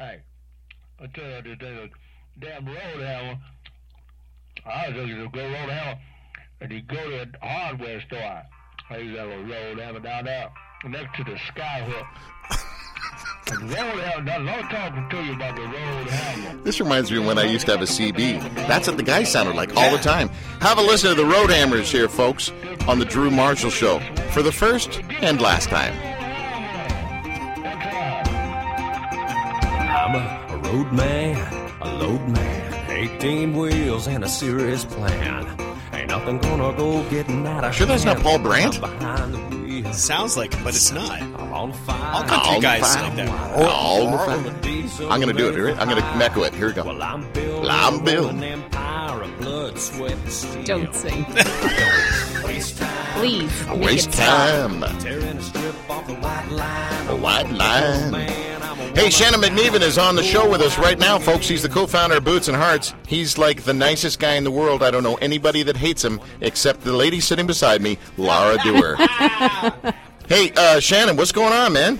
Hey, I tell you, the, the damn road hammer. I was looking a good road hammer, and you go to a hardware store. I used to have a road hammer down there next to the skyhook. This reminds me when I used to have a CB. That's what the guy sounded like all the time. Have a listen to the Road Hammers here, folks, on the Drew Marshall Show for the first and last time. I'm a, a road man, a load man, 18 wheels and a serious plan. Ain't nothing gonna go getting out of Sure that's not Paul when Brandt? Behind the wheel. Sounds like it, but it's not. I'm on fire. All country All guys fire. like that. All the Full fire. I'm gonna do it. and I'm gonna echo it. Here we go. Well, I'm building, I'm building. an empire of blood, sweat, and steel. Don't sing. Don't waste time Please. Waste time. tearing a strip off the white line. A white I'm a line. Man, I'm a Hey. Shannon McNevan is on the show with us right now, folks. He's the co-founder of Boots and Hearts. He's like the nicest guy in the world. I don't know anybody that hates him except the lady sitting beside me, Laura Dewar. hey, uh, Shannon, what's going on, man?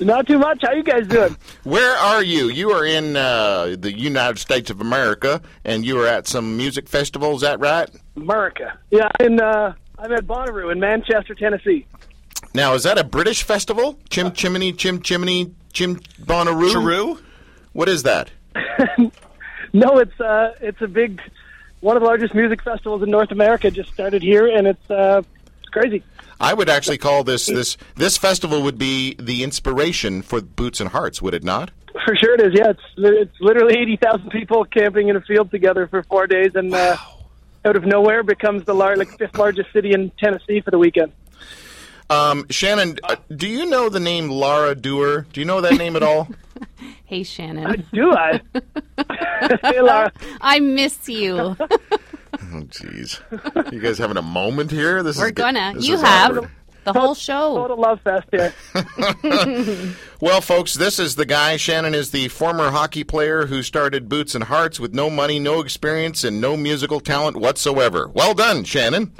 Not too much. How you guys doing? Where are you? You are in uh, the United States of America, and you are at some music festival. Is that right? America. Yeah, in uh, I'm at Bonnaroo in Manchester, Tennessee. Now, is that a British festival? Chim Chimney, Chim Chimney, Chim Bonnaroo? Peru? What is that? No, it's uh, it's a big, one of the largest music festivals in North America. Just started here, and it's uh, it's crazy. I would actually call this this this festival would be the inspiration for Boots and Hearts, would it not? For sure, it is. Yeah, it's li- it's literally eighty thousand people camping in a field together for four days, and uh, out of nowhere becomes the lar- like fifth largest city in Tennessee for the weekend. Um, Shannon, uh, do you know the name Laura Dewar? Do you know that name at all? Hey, Shannon. Do I? hey, Laura. I miss you. Oh, jeez. You guys having a moment here? This We're is gonna. This You is have awkward. the whole show. Total love fest here. Well, folks, this is the guy. Shannon is the former hockey player who started Boots and Hearts with no money, no experience, and no musical talent whatsoever. Well done, Shannon.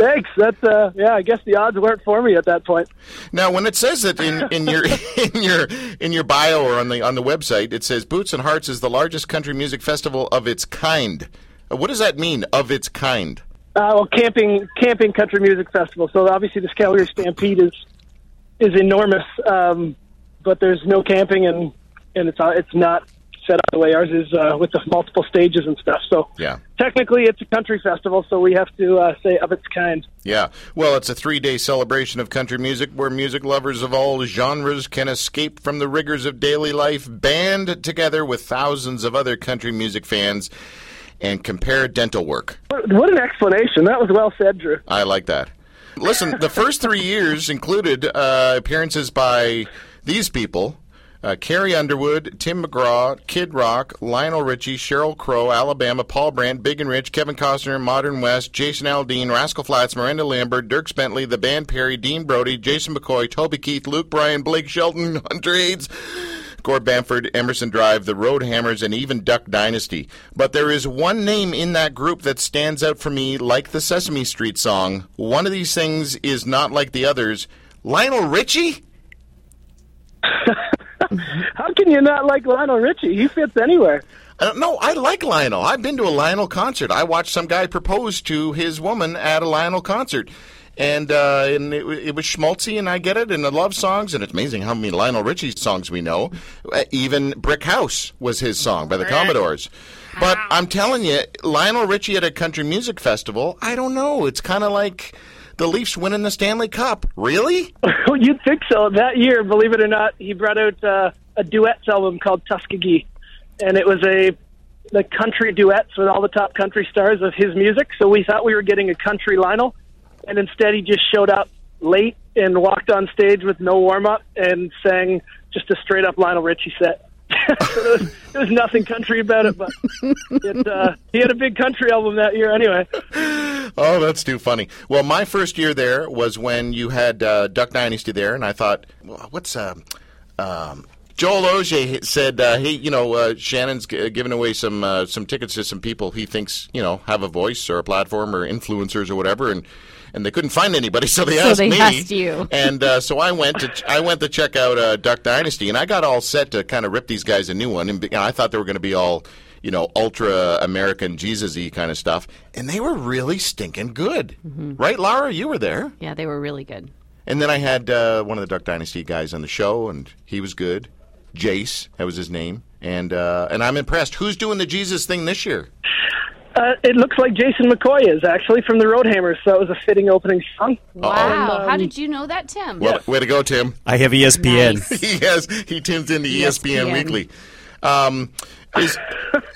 Thanks. That's uh, yeah. I guess the odds weren't for me at that point. Now, when it says it in, in your in your in your bio or on the on the website, it says Boots and Hearts is the largest country music festival of its kind. Uh, What does that mean? Of its kind? Uh, well, camping camping country music festival. So obviously, this Calgary Stampede is is enormous, um, but there's no camping and and it's uh, it's not set up the way ours is uh, with the multiple stages and stuff. So Yeah. technically, it's a country festival, so we have to uh, say of its kind. Yeah. Well, it's a three day celebration of country music where music lovers of all genres can escape from the rigors of daily life, band together with thousands of other country music fans, and compare dental work. What, what an explanation! That was well said, Drew. I like that. Listen, the first three years included uh, appearances by these people. Uh, Carrie Underwood, Tim McGraw, Kid Rock, Lionel Richie, Sheryl Crow, Alabama, Paul Brandt, Big and Rich, Kevin Costner, Modern West, Jason Aldean, Rascal Flatts, Miranda Lambert, Dierks Bentley, The Band Perry, Dean Brody, Jason McCoy, Toby Keith, Luke Bryan, Blake Shelton, Hunter Hayes, Gord Bamford, Emerson Drive, The Road Hammers, and even Duck Dynasty. But there is one name in that group that stands out for me like the Sesame Street song. One of these things is not like the others. Lionel Richie? How can you not like Lionel Richie? He fits anywhere. I don't. I like Lionel. I've been to a Lionel concert. I watched some guy propose to his woman at a Lionel concert. And uh, and it, it was schmaltzy, and I get it, and I love songs, and it's amazing how many Lionel Richie songs we know. Uh, even Brick House was his song by the Commodores. But I'm telling you, Lionel Richie at a country music festival, I don't know. It's kind of like the Leafs winning the Stanley Cup. Really? You'd think so. That year, believe it or not, he brought out uh, a duets album called Tuskegee, and it was a the country duets with all the top country stars of his music. So we thought we were getting a country Lionel, and instead he just showed up late and walked on stage with no warm up and sang just a straight up Lionel Richie set. so there was, there was nothing country about it, but it, uh, he had a big country album that year anyway. Oh, that's too funny. Well, my first year there was when you had uh, Duck Dynasty there, and I thought, well, what's um, um, Joel Ogier said, uh, "Hey, you know, uh, Shannon's g- giving away some uh, some tickets to some people he thinks you know have a voice or a platform or influencers or whatever." And and they couldn't find anybody, so they asked So they me. asked you. And uh, so I went to I went to check out uh, Duck Dynasty, and I got all set to kind of rip these guys a new one. And be- I thought they were going to be all you know ultra American Jesus-y kind of stuff, and they were really stinking good, Mm-hmm. right, Laura? You were there. Yeah, they were really good. And then I had uh, one of the Duck Dynasty guys on the show, and he was good. Jace, that was his name, and uh, and I'm impressed. Who's doing the Jesus thing this year? Uh, it looks like Jason McCoy is actually from the Road Hammers, so that was a fitting opening song. Wow. How did you know that, Tim? Well, way to go, Tim. I have ESPN. Nice. he has he tunes into ESPN, ESPN. Weekly. Um, is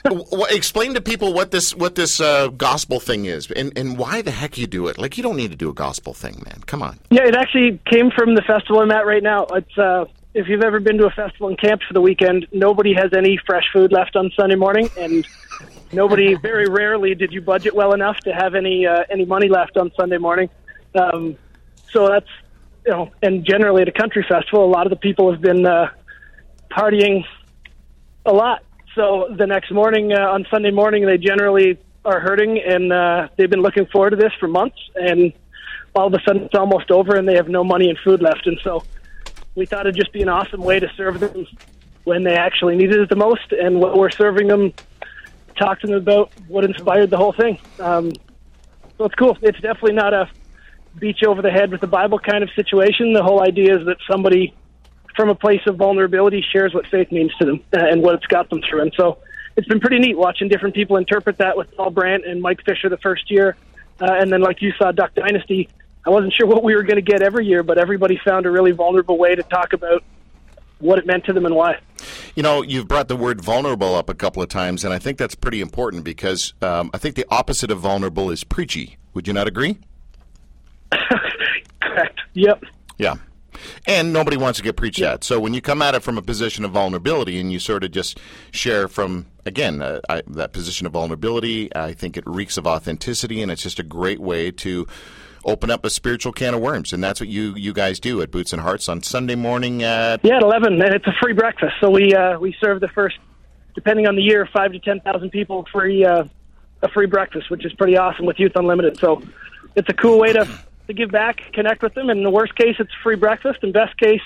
w- explain to people what this what this uh, gospel thing is and and why the heck you do it. Like you don't need to do a gospel thing, man. Come on. Yeah, it actually came from the festival I'm at right now. It's uh, if you've ever been to a festival and camped for the weekend, nobody has any fresh food left on Sunday morning, and nobody. very rarely did you budget well enough to have any uh, any money left on Sunday morning. Um, so that's you know, and generally at a country festival, a lot of the people have been uh, partying a lot. So the next morning, uh, on Sunday morning, they generally are hurting, and uh, they've been looking forward to this for months. And all of a sudden, it's almost over, and they have no money and food left. And so we thought it'd just be an awesome way to serve them when they actually needed it the most. And what we're serving them, talk to them about what inspired the whole thing. Um, so it's cool. It's definitely not a you over the head with the Bible kind of situation. The whole idea is that somebody from a place of vulnerability shares what faith means to them uh, and what it's got them through. And so it's been pretty neat watching different people interpret that with Paul Brandt and Mike Fisher the first year. Uh, and then, like you saw, Duck Dynasty, I wasn't sure what we were going to get every year, but everybody found a really vulnerable way to talk about what it meant to them and why. You know, you've brought the word vulnerable up a couple of times, and I think that's pretty important because um, I think the opposite of vulnerable is preachy. Would you not agree? Correct. Yep. Yeah. And nobody wants to get preached at. So when you come at it from a position of vulnerability and you sort of just share from, again, uh, I, that position of vulnerability, I think it reeks of authenticity, and it's just a great way to open up a spiritual can of worms. And that's what you, you guys do at Boots and Hearts on Sunday morning at. Yeah, at eleven, and it's a free breakfast. So we uh, we serve the first, depending on the year, five to ten thousand people free uh, a free breakfast, which is pretty awesome with Youth Unlimited. So it's a cool way to to give back, connect with them. And in the worst case, it's free breakfast. In best case,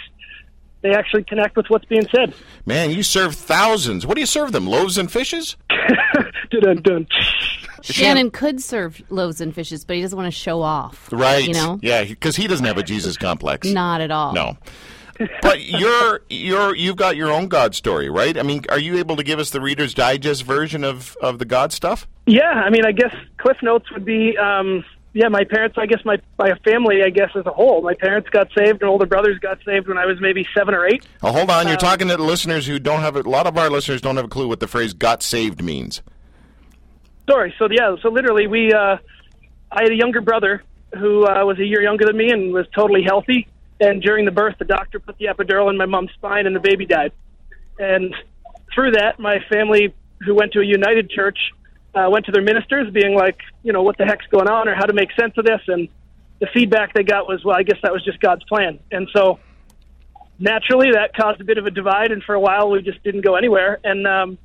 they actually connect with what's being said. Man, you serve thousands. What do you serve them? Loaves and fishes? Dun, dun. Shannon could serve loaves and fishes, but he doesn't want to show off. Right. You know? Yeah, because he doesn't have a Jesus complex. Not at all. No. But you're you're you've got your own God story, right? I mean, are you able to give us the Reader's Digest version of, of the God stuff? Yeah, I mean, I guess Cliff Notes would be, um, yeah, my parents, I guess my, my family, I guess, as a whole. My parents got saved, and older brothers got saved when I was maybe seven or eight. Oh, hold on, you're talking to the listeners who don't have a, a lot of our listeners don't have a clue what the phrase "got saved" means. Sorry. So, yeah, so literally, we, uh, I had a younger brother who uh, was a year younger than me and was totally healthy. And during the birth, the doctor put the epidural in my mom's spine, and the baby died. And through that, my family, who went to a United church, uh, went to their ministers, being like, you know, what the heck's going on, or how to make sense of this. And the feedback they got was, well, I guess that was just God's plan. And so, naturally, that caused a bit of a divide. And for a while, we just didn't go anywhere. And um,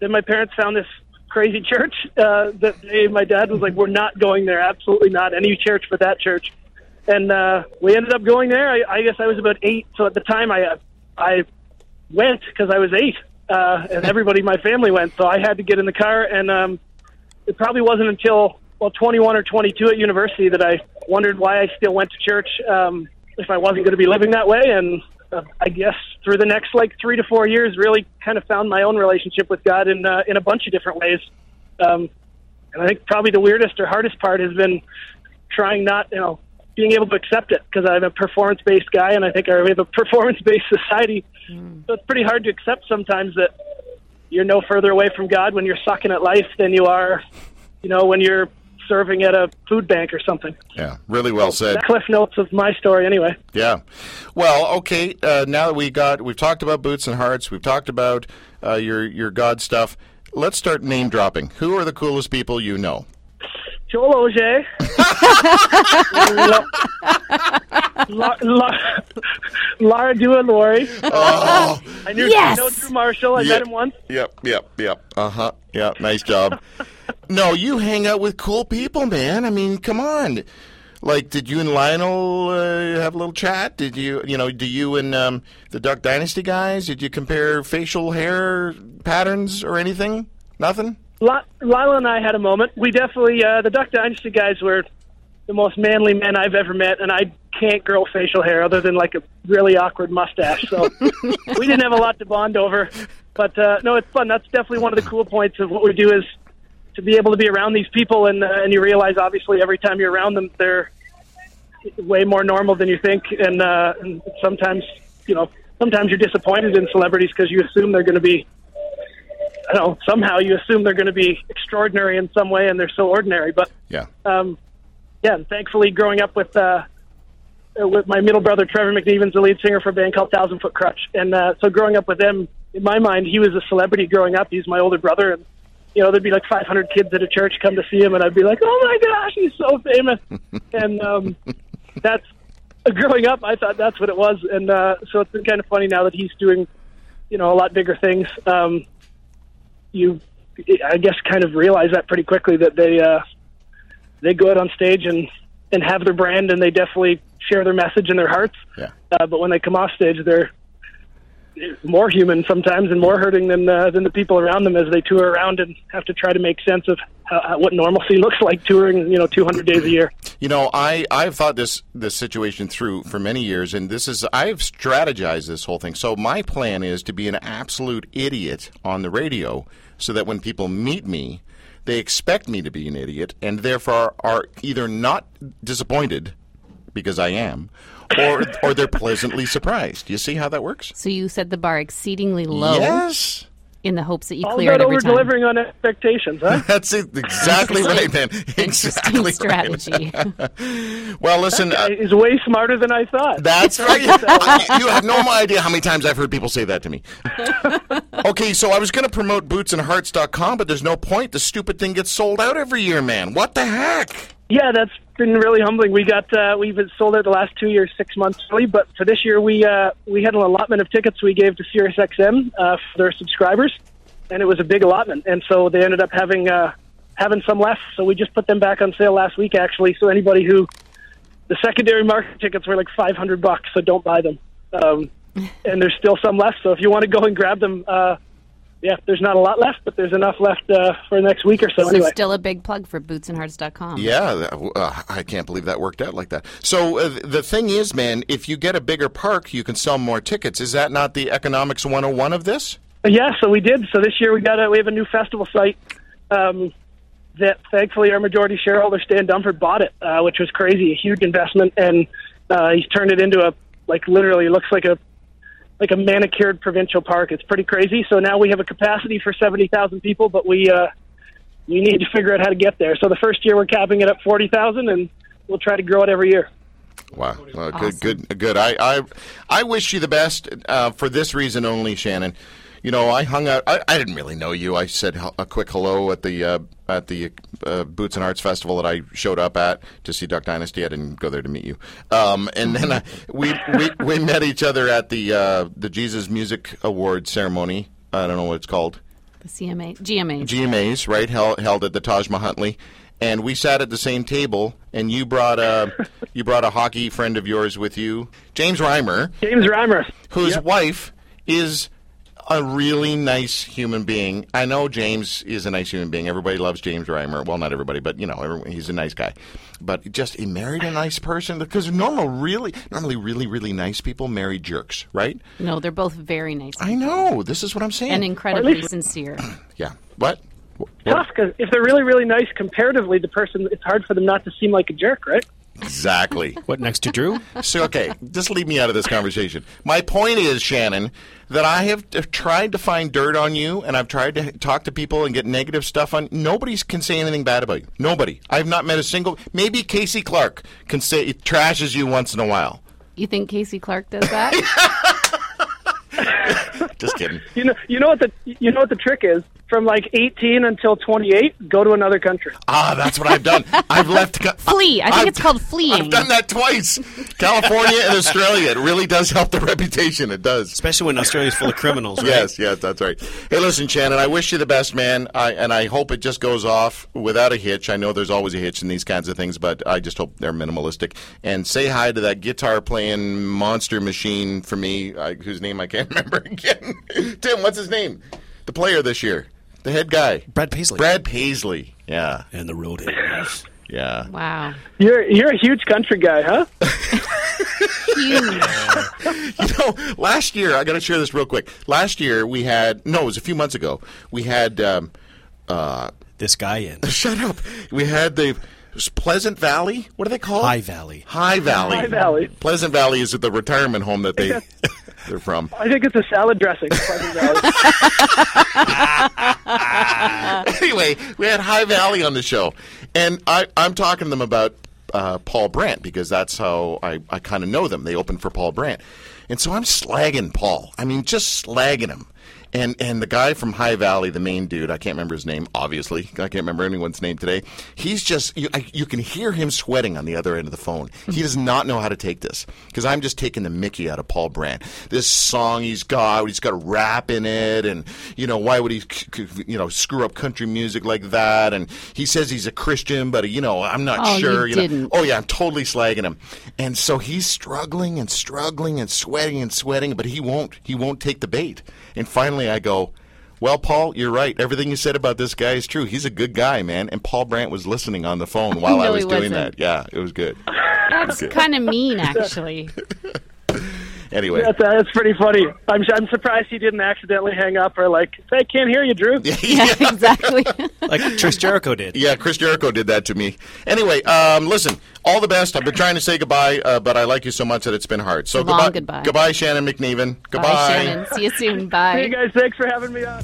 then my parents found this crazy church uh, that they, my dad was like, we're not going there, absolutely not any church but that church. And uh, we ended up going there. I, I guess I was about eight, so at the time I uh, I went because I was eight, uh, and everybody in my family went. So I had to get in the car, and um, it probably wasn't until well 21 or 22 at university that I wondered why I still went to church um, if I wasn't going to be living that way. And uh, I guess through the next like three to four years, really kind of found my own relationship with God in uh, in a bunch of different ways. Um, and I think probably the weirdest or hardest part has been trying not, you know, being able to accept it because I'm a performance based guy and I think we have a performance based society. So it's pretty hard to accept sometimes that you're no further away from God when you're sucking at life than you are, you know, when you're serving at a food bank or something. Yeah, really well said. Cliff notes of my story anyway. Yeah. Well, okay. Uh, now that we got, we've talked about boots and hearts. We've talked about uh, your your God stuff. Let's start name dropping. Who are the coolest people you know? Joel Auger. La, La, Lara Dua Lori. I knew Yes! I know Drew Marshall. I Yeah. met him once. Yep, yep, yep. Uh huh. Yeah, nice job. no, you hang out with cool people, man. I mean, come on. Like, did you and Lionel uh, have a little chat? Did you, you know, do you and um, the Duck Dynasty guys? Did you compare facial hair patterns or anything? Nothing. Li- Lila and I had a moment. We definitely uh, the Duck Dynasty guys were the most manly men I've ever met, and I can't grow facial hair other than like a really awkward mustache. So we didn't have a lot to bond over. But uh, no, it's fun. That's definitely one of the cool points of what we do is to be able to be around these people, and uh, and you realize obviously every time you're around them, they're way more normal than you think, and, uh, and sometimes you know sometimes you're disappointed in celebrities because you assume they're going to be. Don't know. Somehow you assume they're going to be extraordinary in some way, and they're so ordinary. But Yeah. um, yeah, and thankfully, growing up with uh, uh, with my middle brother Trevor McNevan's the lead singer for a band called Thousand Foot Krutch, and uh, so growing up with them, in my mind, he was a celebrity growing up. He's my older brother, and you know, there'd be like 500 kids at a church come to see him, and I'd be like, "Oh my gosh, he's so famous!" and um, that's growing up. I thought that's what it was, and uh, so it's been kind of funny now that he's doing, you know, a lot bigger things. Um, you, I guess, kind of realize that pretty quickly that they. Uh, they go out on stage and and have their brand and they definitely share their message in their hearts. Yeah. Uh, but when they come off stage, they're more human sometimes and more hurting than uh, than the people around them as they tour around and have to try to make sense of how, what normalcy looks like touring, you know, 200 days a year. You know, I I've thought this this situation through for many years, and this is I've strategized this whole thing. So my plan is to be an absolute idiot on the radio, so that when people meet me, they expect me to be an idiot, and therefore are either not disappointed because I am, or or they're pleasantly surprised. You see how that works? So you set the bar exceedingly low Yes. in the hopes that you All clear it about every over time. delivering on expectations, huh? That's it, exactly right, man. Interesting Exactly right. strategy. Well, listen, uh, He's way smarter than I thought. That's right. I- you have no idea how many times I've heard people say that to me. okay, so I was going to promote bootsandhearts.com, but there's no point. The stupid thing gets sold out every year, man. What the heck? Yeah, that's been really humbling. We got uh, we've sold out the last two years, six months early, but for this year we uh, we had an allotment of tickets we gave to SiriusXM uh, for their subscribers, and it was a big allotment, and so they ended up having uh, having some left. So we just put them back on sale last week, actually. So anybody who the secondary market tickets were like five hundred bucks, so don't buy them. Um, and there's still some left, so if you want to go and grab them. Uh, yeah, there's not a lot left, but there's enough left uh, for the next week or so. So anyway, still a big plug for bootsandhearts.com. Yeah, that, uh, I can't believe that worked out like that. So uh, the thing is, man, if you get a bigger park, you can sell more tickets. Is that not the economics 101 of this? Yeah, so we did. So this year we got a, we have a new festival site um, that thankfully our majority shareholder Stan Dunford bought it, uh, which was crazy, a huge investment, and uh, he's turned it into a like literally looks like a like a manicured provincial park. It's pretty crazy. So now we have a capacity for seventy thousand people, but we uh, we need to figure out how to get there. So the first year we're capping it at forty thousand, and we'll try to grow it every year. Wow, well, Awesome. good, good, good. I, I, I wish you the best uh, for this reason only, Shannon. You know, I hung out. I, I didn't really know you. I said a quick hello at the uh, at the uh, Boots and Hearts Festival that I showed up at to see Duck Dynasty. I didn't go there to meet you. Um, and then I, we, we we met each other at the uh, the Jesus Music Award ceremony. I don't know what it's called. The CMA, GMA. GMAs, right? Held, held at the Taj Mahatli, and we sat at the same table. And you brought a you brought a hockey friend of yours with you, James Reimer, James Reimer, whose Yep. wife is a really nice human being. I know James is a nice human being. Everybody loves James Reimer. Well, not everybody, but you know, everyone, he's a nice guy. But just he married a nice person because normal, really, normally, really, really nice people marry jerks, right? No, they're both very nice I know. This is what I'm saying. and incredibly least- sincere. yeah. What? What? tough because if they're really really nice comparatively, the person it's hard for them not to seem like a jerk, right? Exactly. What next to Drew? So okay, just leave me out of this conversation. My point is, Shannon, that I have t- tried to find dirt on you, and I've tried to talk to people and get negative stuff on. Nobody can say anything bad about you. Nobody. I've not met a single. Maybe Casey Clark can say it trashes you once in a while. You think Casey Clark does that? Just kidding. You know, you know what the you know what the trick is from like 18 until 28, go to another country. Ah, that's what I've done. I've left. ca- Flee. I think I've- it's called fleeing. I've done that twice. California and Australia. It really does help the reputation. It does. Especially when Australia's full of criminals, right? Yes, yes, that's right. Hey, listen, Shannon, I wish you the best, man. I, and I hope it just goes off without a hitch. I know there's always a hitch in these kinds of things, but I just hope they're minimalistic. And say hi to that guitar playing monster machine for me, I, whose name I can't remember again. Tim, what's his name? The player this year, the head guy, Brad Paisley. Brad Paisley. Yeah, And the road Roadhouse. yeah. Wow. You're you're a huge country guy, huh? Huge. you know, last year I got to share this real quick. Last year we had no, it was a few months ago. We had um, uh, This guy in shut up. We had the Pleasant Valley. What are they called? High Valley. High Valley. High Valley. Pleasant Valley is the retirement home that they they're from. I think it's a salad dressing. Anyway, we had High Valley on the show, and I, I'm talking to them about uh, Paul Brandt because that's how I, I kind of know them. They opened for Paul Brandt, and so I'm slagging Paul. I mean, just slagging him. And and the guy from High Valley, the main dude, I can't remember his name. Obviously, I can't remember anyone's name today. He's just you, I, you can hear him sweating on the other end of the phone. He does not know how to take this because I'm just taking the Mickey out of Paul Brandt. This song he's got, he's got a rap in it, and you know why would he, you know, screw up country music like that? And he says he's a Christian, but you know, I'm not Oh, you sure. know, oh yeah, I'm totally slagging him. And so he's struggling and struggling and sweating and sweating, but he won't. He won't take the bait. And finally, I go. Well, Paul, you're right. Everything you said about this guy is true. He's a good guy, man. And Paul Brandt was listening on the phone while I was doing wasn't. that. Yeah, it was good. That's kind of mean, actually. Anyway, That's that's pretty funny. I'm I'm surprised he didn't accidentally hang up or like, I can't hear you, Drew. Yeah, exactly. Like Chris Jericho did. Yeah, Chris Jericho did that to me. Anyway, um, listen, all the best. I've been trying to say goodbye, uh, but I like you so much that it's been hard. So Long goodbye, goodbye. goodbye, Shannon McNevan. Goodbye. Bye, Shannon. See you soon. Bye. Hey guys, thanks for having me on.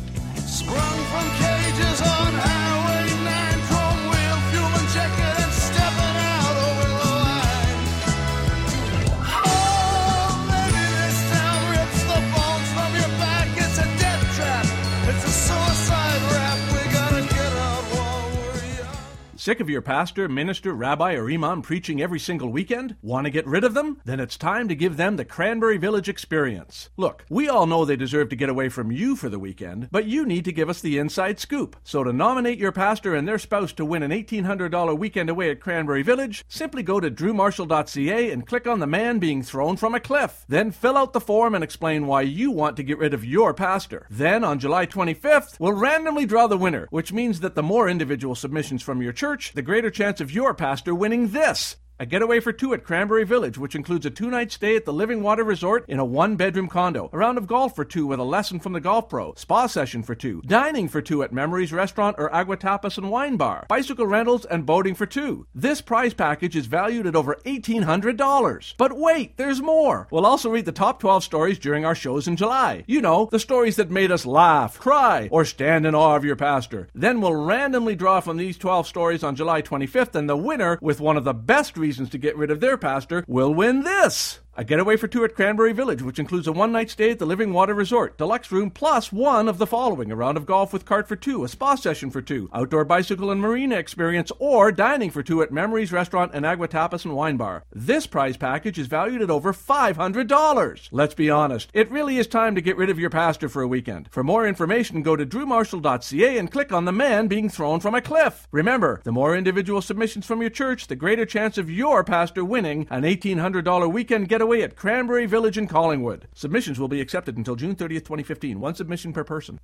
Sick of your pastor, minister, rabbi, or imam preaching every single weekend? Want to get rid of them? Then it's time to give them the Cranberry Village experience. Look, we all know they deserve to get away from you for the weekend, but you need to give us the inside scoop. So to nominate your pastor and their spouse to win an $1,800 weekend away at Cranberry Village, simply go to drewmarshall.ca and click on the man being thrown from a cliff. Then fill out the form and explain why you want to get rid of your pastor. Then on July 25th, we'll randomly draw the winner, which means that the more individual submissions from your church, the greater chance of your pastor winning this. A getaway for two at Cranberry Village, which includes a two night stay at the Living Water Resort in a one bedroom condo, a round of golf for two with a lesson from the golf pro, spa session for two, dining for two at Memories Restaurant or Agua Tapas and Wine Bar, bicycle rentals, and boating for two. This prize package is valued at over $1,800. But wait, there's more! We'll also read the top 12 stories during our shows in July. You know, the stories that made us laugh, cry, or stand in awe of your pastor. Then we'll randomly draw from these 12 stories on July 25th, and the winner, with one of the best reasons to get rid of their pastor, will win this. A getaway for two at Cranberry Village, which includes a one night stay at the Living Water Resort, deluxe room, plus one of the following a round of golf with cart for two, a spa session for two, outdoor bicycle and marina experience, or dining for two at Memories Restaurant and Agua Tapas and Wine Bar. This prize package is valued at over $500. Let's be honest, it really is time to get rid of your pastor for a weekend. For more information, go to drewmarshall.ca and click on the man being thrown from a cliff. Remember, the more individual submissions from your church, the greater chance of your pastor winning an $1,800 weekend getaway at Cranberry Village in Collingwood. Submissions will be accepted until June 30th, 2015. One submission per person.